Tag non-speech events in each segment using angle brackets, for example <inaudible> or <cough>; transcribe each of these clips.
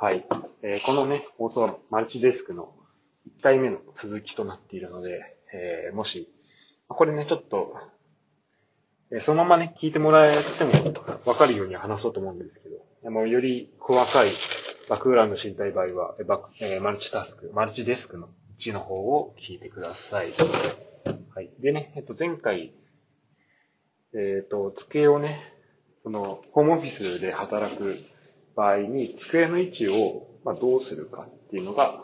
はい。えー、このね、放送はマルチデスクの1回目の続きとなっているので、えー、もし、これね、ちょっと、えー、そのままね、聞いてもらえてもわかるように話そうと思うんですけど、でもより細かいバックグラウンド知りたい場合は、バックえー、マルチタスク、マルチデスクの1の方を聞いてください。はい。でね、えっと、前回、えっ、と、机をね、その、ホームオフィスで働く場合に、机の位置を、まあ、どうするかっていうのが、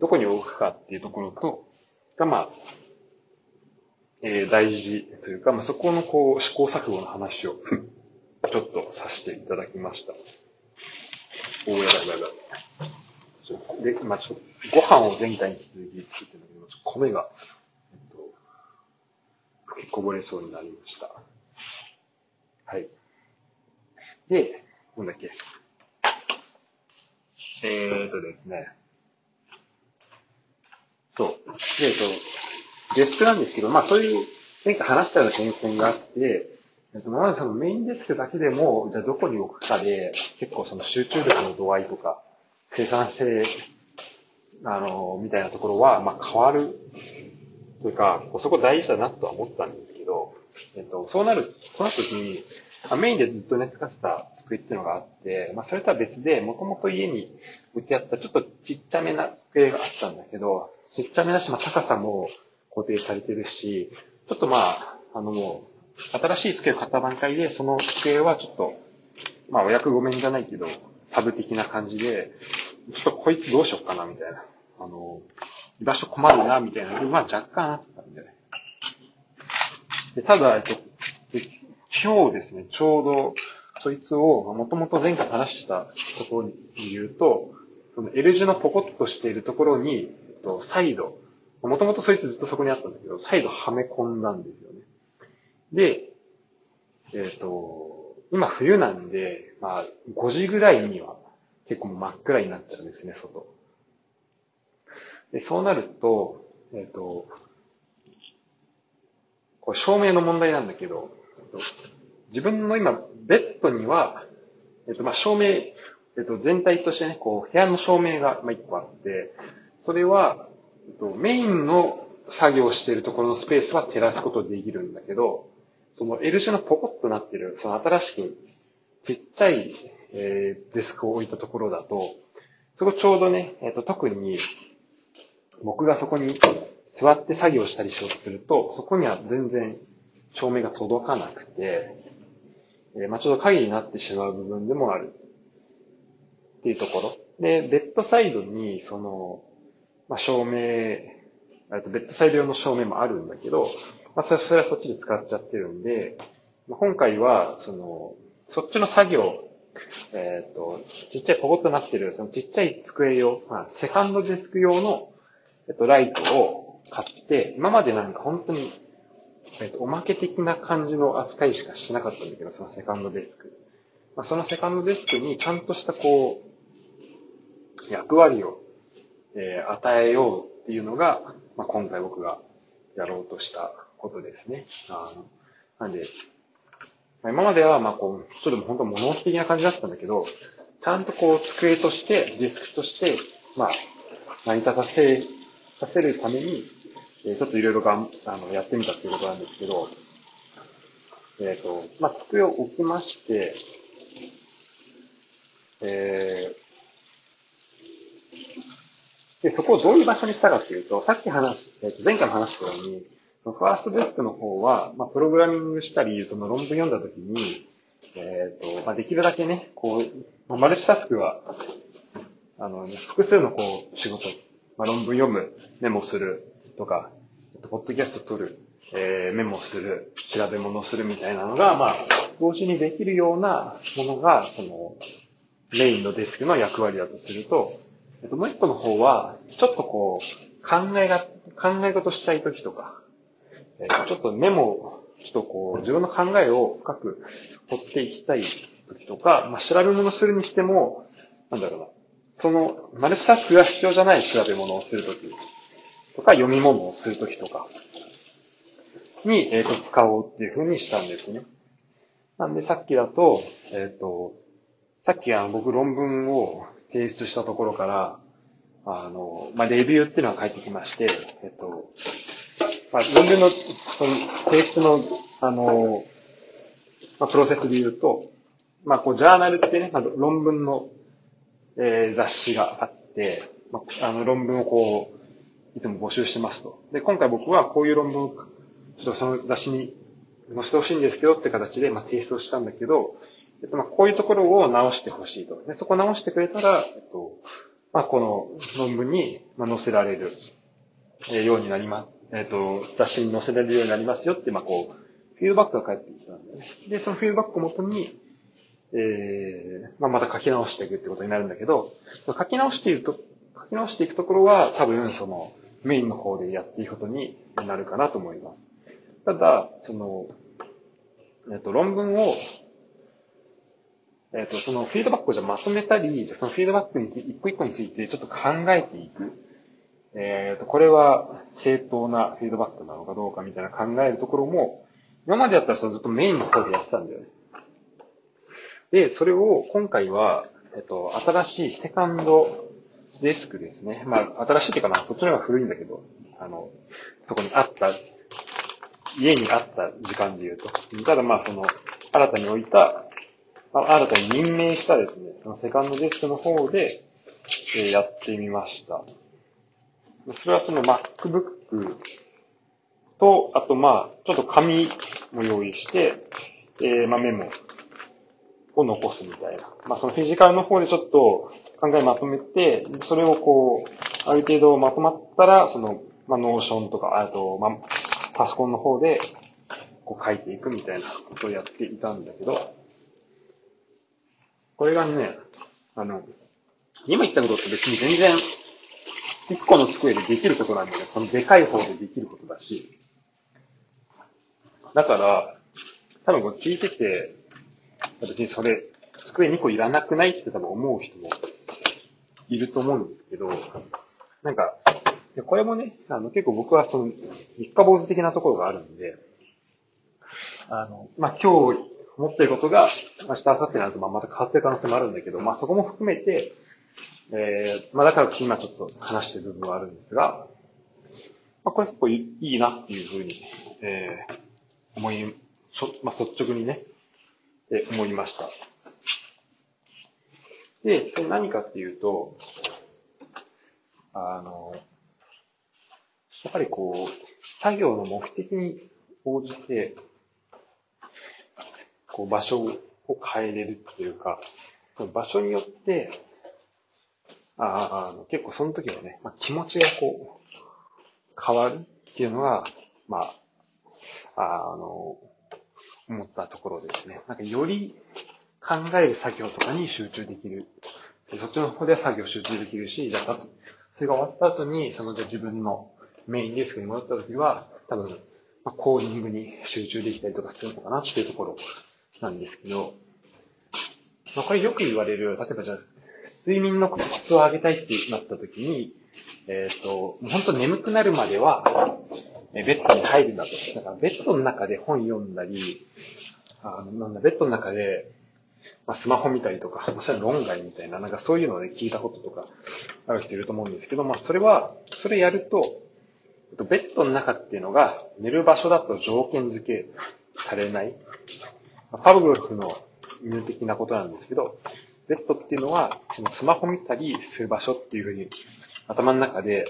どこに置くかっていうところと、が、まあ、えー、大事というか、まあ、そこのこう、試行錯誤の話を <laughs> ちょっとさせていただきました。お、やばいやばい。で、今ちょっと、ご飯を前回に引き続き作ってるんだけど、米が、えっと、吹きこぼれそうになりました。はい。で、なんだっけ？えーとですね。そう。で、えっと、デスクなんですけど、まあそういう、前回話したような点線があって、えっと、まずそのメインデスクだけでも、じゃあどこに置くかで、結構その集中力の度合いとか、生産性、あの、みたいなところは、まあ変わる。というか、そこ大事だなとは思ったんですけど、えっと、そうなる、そうなった時に、メインでずっとね、使ってた机っていうのがあって、まあ、それとは別で、もともと家に置いてあったちょっとちっちゃめな机があったんだけど、ちっちゃめだし、まあ、高さも固定されてるし、ちょっとまあ、あのもう、新しい机を買った段階で、その机はちょっと、まあ、お役御免じゃないけど、サブ的な感じで、ちょっとこいつどうしようかな、みたいな。あの、居場所困るな、みたいなまあ若干あったんで。でただ、えっと、今日ですね、ちょうど、そいつを、もともと前回話したころに言うと、その L 字のポコッとしているところに、えっと、再度、もともとそいつずっとそこにあったんだけど、再度はめ込んだんですよね。で、えっ、と、今冬なんで、まあ、5時ぐらいには結構真っ暗になっちゃうんですね、外。で、そうなると、えっ、と、これ照明の問題なんだけど、自分の今、ベッドには、えっと、ま、照明、えっと、全体としてね、こう、部屋の照明が、ま、一個あって、それは、えっと、メインの作業しているところのスペースは照らすことできるんだけど、その L 字のポコッとなってる、その新しく、ちっちゃい、えー、デスクを置いたところだと、そこちょうどね、えっと、特に、僕がそこに座って作業したりしようとすると、そこには全然照明が届かなくて、えまあ、ちょうど影になってしまう部分でもあるっていうところ。で、ベッドサイドに、その、まあ、照明、えっと、ベッドサイド用の照明もあるんだけど、まあ、それはそっちで使っちゃってるんで、まあ、今回は、その、そっちの作業、えっ、と、ちっちゃいポコッとなってる、そのちっちゃい机用、まあ、セカンドデスク用の、えっと、ライトを買って、今までなんか本当にえっ、と、おまけ的な感じの扱いしかしなかったんだけど、そのセカンドデスク。まあ、そのセカンドデスクにちゃんとしたこう、役割を、えー、与えようっていうのが、まあ、今回僕がやろうとしたことですね。あのなんで、まあ、今までは、まあこう、ちょっと本当物置的な感じだったんだけど、ちゃんとこう、机として、デスクとして、まあ、成り立たせ、させるために、えちょっといろいろがあのやってみたっていうことなんですけど、えっ、ー、と、まあ、机を置きまして、えー、で、そこをどういう場所にしたかっていうと、さっき話し、えー、と前回も話したように、ファーストデスクの方は、まあ、プログラミングしたり、その論文読んだときに、えっ、ー、と、まあ、できるだけね、こう、マルチタスクは、あの、複数のこう、仕事、まあ、論文読む、メモするとか、ポッドキャスト撮る、えー、メモする、調べ物するみたいなのが、まあ、同時にできるようなものが、その、メインのデスクの役割だとすると、えっと、もう一個の方は、ちょっとこう、考えが、考え事したいときとか、えー、ちょっとメモ、ちょっとこう、自分の考えを深く掘っていきたいときとか、まあ、調べ物するにしても、なんだろうな、その、マルチタスクが必要じゃない調べ物をするときとか読み物をするときとかに、えっ、ー、と、使おうっていう風にしたんですね。なんでさっきだと、えっ、ー、と、さっきあの僕論文を提出したところから、あの、まあ、レビューっていうのが返ってきまして、えっと、まあ、論文の、その、提出の、あの、まあ、プロセスで言うと、まあ、こう、ジャーナルってね、まあ、論文の、えー、雑誌があって、まあ、あの、論文をこう、いつも募集してますと。で、今回僕はこういう論文を、ちょっとその雑誌に載せてほしいんですけどって形で、まあ、提出をしたんだけど、えっと、まあ、こういうところを直してほしいと。で、そこ直してくれたら、えっと、まあ、この論文に載せられるようになります。えっと、雑誌に載せられるようになりますよって、まあ、こう、フィードバックが返ってきたんだよね。で、そのフィードバックをもとに、ええー、まあ、また書き直していくってことになるんだけど、書き直していくと、書き直していくところは多分そのメインの方でやっていくことになるかなと思います。ただ、その、えっと、論文を、えっと、そのフィードバックをじゃまとめたり、そのフィードバックに一個一個についてちょっと考えていく。えっと、これは正当なフィードバックなのかどうかみたいな考えるところも、今までやったらそのずっとメインの方でやってたんだよね。で、それを今回は、えっと、新しいセカンドデスクですね。まあ、新しいっていうかな、こっちの方が古いんだけど、あの、そこにあった家にあった時間で言うと。ただまあその、新たに置いた、新たに任命したですね、そのセカンドデスクの方で、えー、やってみました。それはその MacBook と、あとまあ、ちょっと紙も用意して、えー、まあメモを残すみたいな。まあそのフィジカルの方でちょっと考えまとめて、それをこう、ある程度まとまったら、その、まあ Notion とか、あと、まあ、パソコンの方で、こう書いていくみたいなことをやっていたんだけど、これがね、あの、今言ったことって別に全然、一個の机でできることなんだよね。このでかい方でできることだし。だから、多分これ聞いてて、別にそれ、机2個いらなくないって多分思う人もいると思うんですけど、なんか、これもね、あの、結構僕はその、三日坊主的なところがあるんで、あの、まあ、今日思ってることが、明日、明後日になると、ま、また変わってる可能性もあるんだけど、まあ、そこも含めて、えー、まあ、だから今ちょっと話してる部分はあるんですが、まあ、これ結構いいなっていうふうに、えー、思い、まあ、率直にね、え思いました。で、それ何かっていうと、あの、やっぱりこう、作業の目的に応じて、こう場所を変えれるっていうか、場所によって、ああ結構その時はね、まあ、気持ちがこう、変わるっていうのが、まあ、あの、思ったところですね。なんかより考える作業とかに集中できる。そっちの方で作業集中できるし、じゃあ、それが終わった後に、そのじゃあ自分のメインディスクに戻った時は、多分、まあ、コーディングに集中できたりとかするのかなっていうところなんですけど、まあ、これよく言われる、例えばじゃあ、睡眠の質を上げたいってなった時に、えっ、ー、と、本当眠くなるまでは、ベッドに入るんだと。だからベッドの中で本読んだり、あの、なんだ、ベッドの中で、まあ、スマホ見たりとか、まあ、それは論外みたいな、なんかそういうのをね、聞いたこととか、ある人いると思うんですけど、まあ、それは、それやると、ベッドの中っていうのが寝る場所だと条件付けされない。パブロフの犬的なことなんですけど、ベッドっていうのは、そのスマホ見たりする場所っていうふうに頭の中で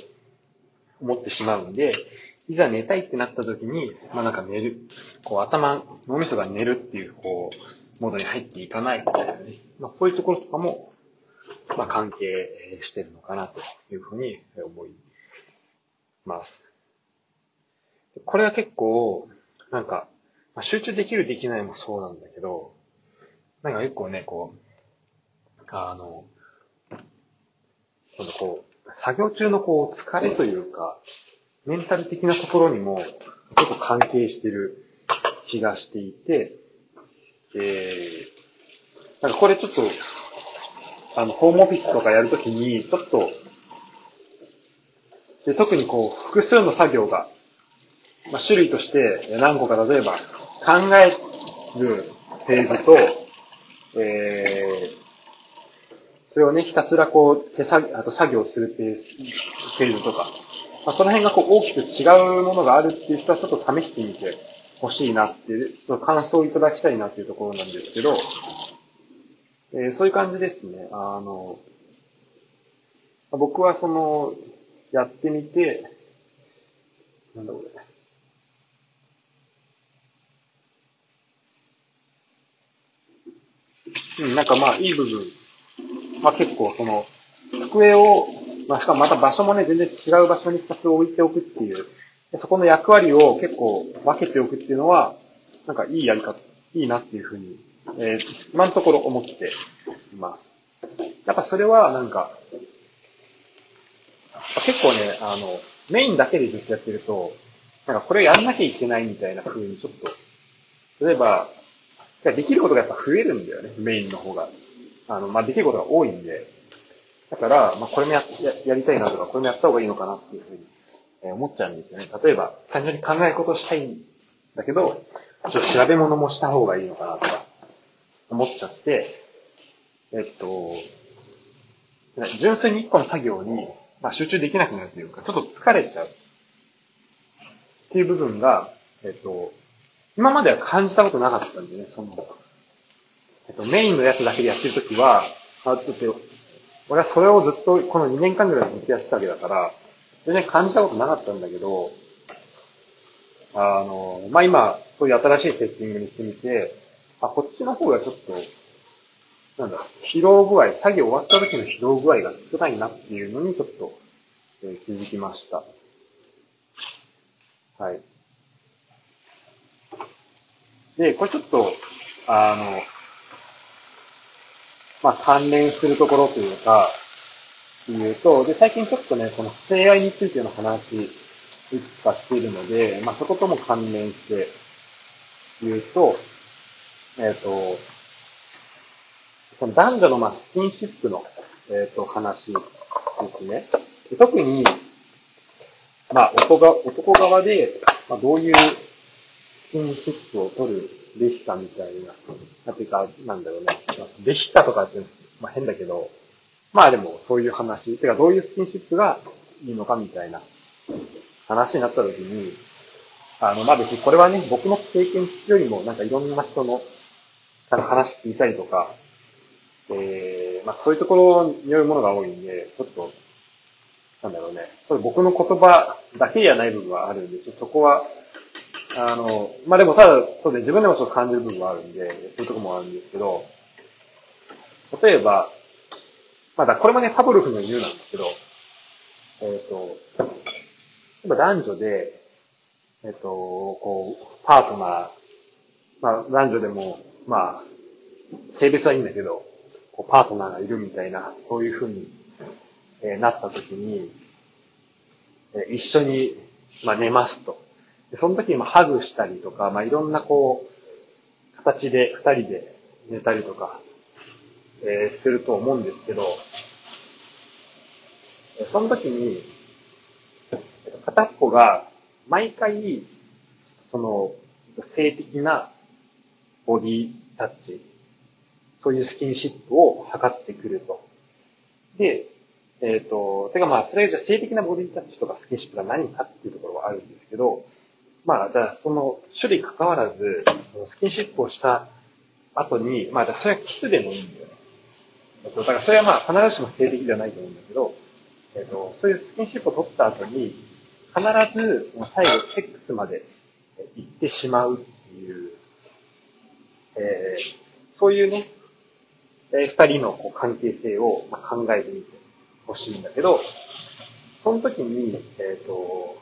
思ってしまうんで、いざ寝たいってなった時に、まあなんか寝る、こう頭、脳みそが寝るっていう、こう、モードに入っていかないみたいなね。まあそういうところとかも、まあ関係してるのかなというふうに思います。これは結構、なんか、まあ、集中できるできないもそうなんだけど、なんか結構ね、こう、あの、今度こう、作業中のこう、疲れというか、メンタル的なところにも結構関係してる気がしていて、えー、なんかこれちょっと、あの、ホームオフィスとかやるときに、ちょっと、で特にこう、複数の作業がまあ、種類として何個か例えば考えるフェーズと、えー、それをね、ひたすらこう、手作業あと作業するっていうフェーズとか、まあ、その辺がこう大きく違うものがあるっていう人はちょっと試してみてほしいなっていう、その感想をいただきたいなっていうところなんですけど、えー、そういう感じですね。あの、僕はその、やってみて、なんだろうね。うん、なんかまあ、いい部分。まあ結構その、机を、まあしかもまた場所もね、全然違う場所に2つ置いておくっていう、そこの役割を結構分けておくっていうのは、なんかいいやり方、いいなっていうふうに、えー、今のところ思っています。やっぱそれはなんか、結構ね、あの、メインだけでずっとやってると、なんかこれやんなきゃいけないみたいな風にちょっと、例えば、できることがやっぱ増えるんだよね、メインの方が。あの、まあ、できることが多いんで。だから、まあ、これもやややりたいなとか、これもやった方がいいのかなっていうふうに、え思っちゃうんですよね。例えば、単純に考え事したいんだけど、ちょっと調べ物もした方がいいのかなとか、思っちゃって、えっと、純粋に一個の作業に、まあ、集中できなくなるというか、ちょっと疲れちゃう。っていう部分が、えっと、今までは感じたことなかったんでね、その、えっと、メインのやつだけでやってるときは、あ、ちょっと、俺はそれをずっと、この2年間ぐらいずっとやってたわけだから、全然感じたことなかったんだけど、あの、まあ、今、そういう新しいセッティングにしてみて、あ、こっちの方がちょっと、なんだ、疲労具合、作業終わった時の疲労具合が少ないなっていうのにちょっと、えー、気づきました。はい。で、これちょっと、あの、まあ、関連するところというか、言うと、で、最近ちょっとね、この性愛についての話、いくつかしているので、まあ、そことも関連して言うと、えっ、ー、と、その男女のまあスキンシップの、えっ、ー、と、話ですね。特に、まあ、男が男側で、まあ、どういうスキンシップを取るべきかみたいな、なんていうか、なんだろうね。べきかとかって、まあ変だけど、まあでもそういう話、てかどういうスキンシップがいいのかみたいな話になった時に、あの、まあ別にこれはね、僕の経験よりもなんかいろんな人のなんか話聞いたりとか、えー、まあそういうところによるものが多いんで、ちょっと、なんだろうね、僕の言葉だけじゃない部分はあるんで、そこは、あの、まあでもただ、そうで自分でもちょっと感じる部分はあるんで、そういうところもあるんですけど、例えば、まだこれもね、パブロフの言うなんですけど、えっ、ー、と、男女で、えっ、ー、と、こう、パートナー、まあ男女でも、まあ、性別はいいんだけど、こうパートナーがいるみたいな、そういうふうに、えー、なった時に、えー、一緒に、まあ寝ますと。でその時にまあハグしたりとか、まあいろんなこう、形で二人で寝たりとか、えー、すると思うんですけど、その時に、片っぽが毎回、その、性的なボディタッチ、そういうスキンシップを測ってくると。で、えっ、ー、と、てかまあ、それじゃ性的なボディタッチとかスキンシップが何かっていうところはあるんですけど、まあ、じゃあ、その種類関わらず、スキンシップをした後に、まあ、じゃあ、それはキスでもいいんだよね。えっと、だからそれはまあ、必ずしも性的ではないと思うんだけど、えっと、そういうスキンシップを取った後に、必ず、最後、セックスまで行ってしまうっていう、えー、そういうね、えー、二人のこう関係性を、まあ、考えてみてほしいんだけど、その時に、えっ、ー、と、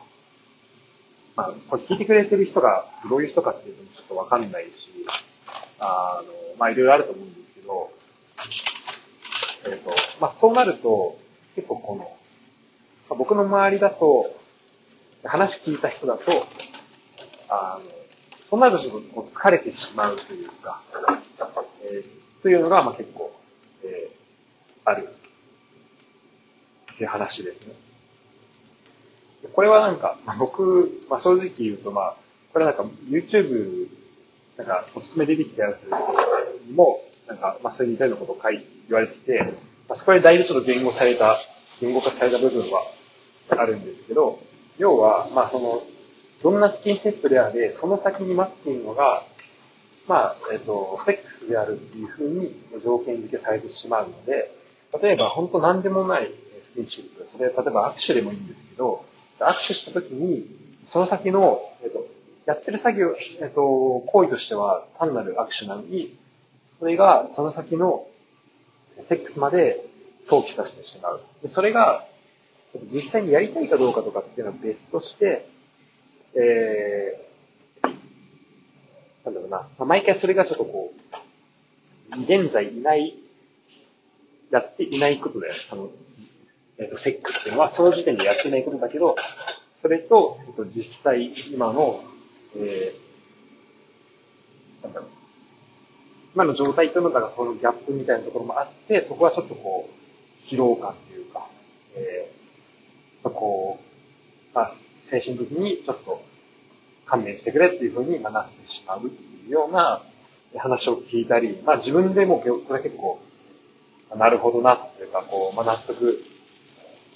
まあ、これ聞いてくれてる人がどういう人かっていうのもちょっとわかんないし、あの、まあ、いろいろあると思うんですけど、えっ、ー、と、まあ、そうなると、結構この、まあ、僕の周りだと、話聞いた人だと、あの、そうなるとこう疲れてしまうというか、えー、というのが、まあ、結構、えー、ある、っていう話ですね。これはなんか、まあ僕、まあ、正直言うと、まあ、これなんか YouTube、なんかおすすめ出てきたやつも、なんか、まあ、そういう似たようなことを書い、言われてて、まあ、そこでだいぶちょっと言語された、言語化された部分はあるんですけど、要は、まあその、どんなスキンシップであれ、その先に待っているのが、まあ、えっ、ー、と、セックスであるっていうふうに条件付けされてしまうので、例えば本当何でもないスキンシップ、それ例えば握手でもいいんですけど、握手した時に、その先の、えっ、ー、と、やってる作業、えっ、ー、と、行為としては単なる握手なのに、それがその先のセックスまで投機させてしまう。でそれが、実際にやりたいかどうかとかっていうのは別として、えー、なんだろうな、まあ、毎回それがちょっとこう、現在いない、やっていないことだよね。その、えっ、ー、と、セックスっていうのはその時点でやってないことだけど、それと、えっ、と、実際今の、えー、なんだろう、今の状態というのがそのギャップみたいなところもあって、そこはちょっとこう、疲労感っていうか、えー、こう、まあ、精神的にちょっと勘弁してくれっていうふうになってしまうっていうような話を聞いたり、まあ自分でもこれ結構、なるほどなっていうか、こう、まあ納得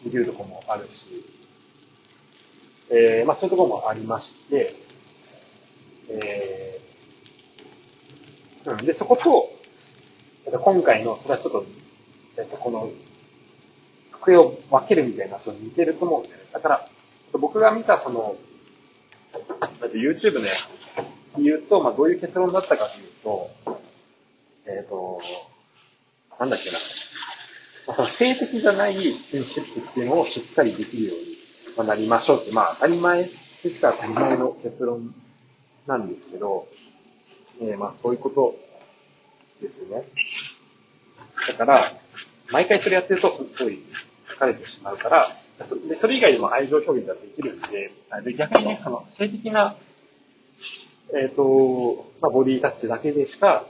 できるところもあるし、えー、まあそういうところもありまして、えー、うん、で、そこと、今回の、それはちょっと、えっと、この、机を分けるみたいな、その似てると思うんだよね。だから、僕が見たその、YouTube のやつ言うと、まあ、どういう結論だったかというと、えっ、ー、と、なんだっけな。まあ、その性的じゃない選手っていうのをしっかりできるようになりましょうって、まあ、当たり前って言ったら当たり前の結論なんですけど、えー、まあ、そういうことですね。だから、毎回それやってると、すごい疲れてしまうから、で、それ以外でも愛情表現ができるんで、で逆にね、その、性的な、えっ、ー、と、まあ、ボディタッチだけでしか、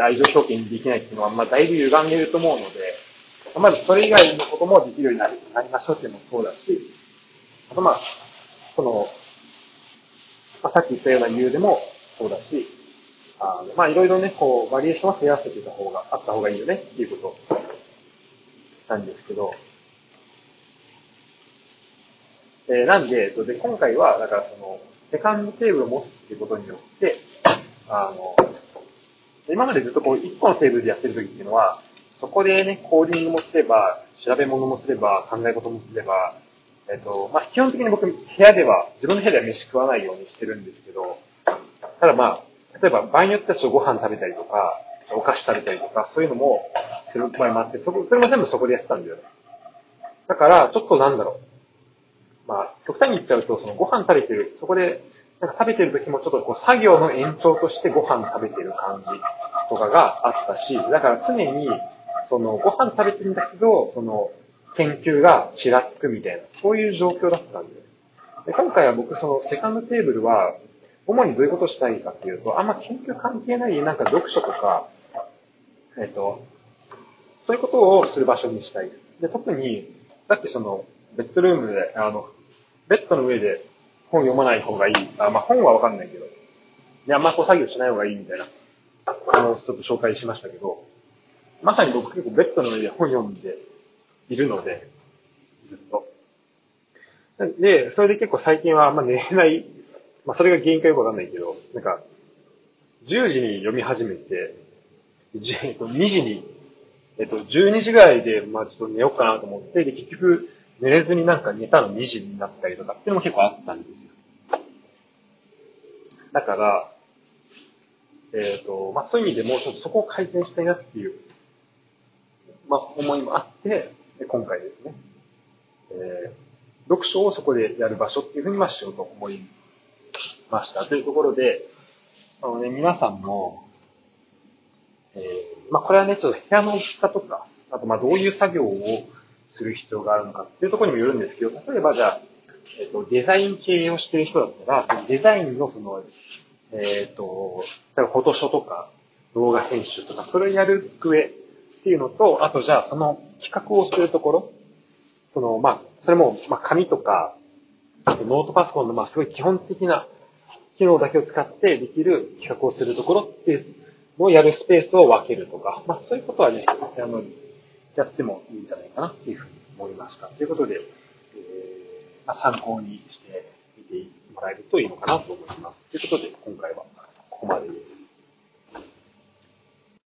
愛情表現できないっていうのは、まあ、だいぶ歪んでいると思うので、まずそれ以外のこともできるようになりましょうっていうのもそうだし、あとまあ、その、まあ、さっき言ったような理由でもそうだし、あのまあ、いろいろね、こう、バリエーションは増やせてた方が、あった方がいいよねっていうこと。なんですけど、えー、なんで、えっとで、今回は、だからその、セカンドテーブルを持つっていうことによって、あの、今までずっとこう、一個のテーブルでやってる時っていうのは、そこでね、コーディングもすれば、調べ物もすれば、考え事もすれば、えっ、と、まあ、基本的に僕、部屋では、自分の部屋では飯食わないようにしてるんですけど、ただまあ、例えば場合によってはご飯食べたりとか、お菓子食べたりとか、そういうのもする場合もあって、そ、れも全部そこでやってたんだよね。だから、ちょっとなんだろう。まあ、極端に言っちゃうと、そのご飯食べてる、そこで、なんか食べてる時もちょっとこう作業の延長としてご飯食べてる感じとかがあったし、だから常に、そのご飯食べてるんだけど、その研究がちらつくみたいな、そういう状況だったんで。で今回は僕そのセカンドテーブルは、主にどういうことをしたいかっていうと、あんま研究関係ないなんか読書とか、えっ、と、そういうことをする場所にしたい。で、特に、だってその、ベッドルームで、あの、ベッドの上で本読まない方がいい。あまあ本はわかんないけど。で、あんまこう作業しない方がいいみたいな、あの、ちょっと紹介しましたけど、まさに僕結構ベッドの上で本読んでいるので、ずっと。で、それで結構最近はあんま寝れない、まあそれが原因かよくわかんないけど、なんか、10時に読み始めて、2時に、えっと、12時ぐらいで、まあちょっと寝ようかなと思って、で、結局、寝れずになんか寝たの2時になったりとかっていうのも結構あったんですよ。だから、えっ、ー、と、まあそういう意味でもうちょっとそこを改善したいなっていう、まあ思いもあって、今回ですね、えー、読書をそこでやる場所っていうふうにましようと思いました。というところで、あのね、皆さんも、えー、まあこれはね、ちょっと部屋の大きさとか、あとまあどういう作業をする必要があるのかっていうところにもよるんですけど、例えばじゃあ、えっ、と、デザイン系をしている人だったら、デザインのその、えっ、と、例えばフォトショとか、動画編集とか、それをやる机っていうのと、あとじゃあその企画をするところ、その、まあ、それも、まあ、紙とか、あとノートパソコンの、まあ、すごい基本的な機能だけを使ってできる企画をするところっていうのをやるスペースを分けるとか、まあ、そういうことはね、あの、やってもいいんじゃないかなっていうふうに思いました。ということで、えーまあ、参考にしてみてもらえるといいのかなと思います。ということで、今回はここまでです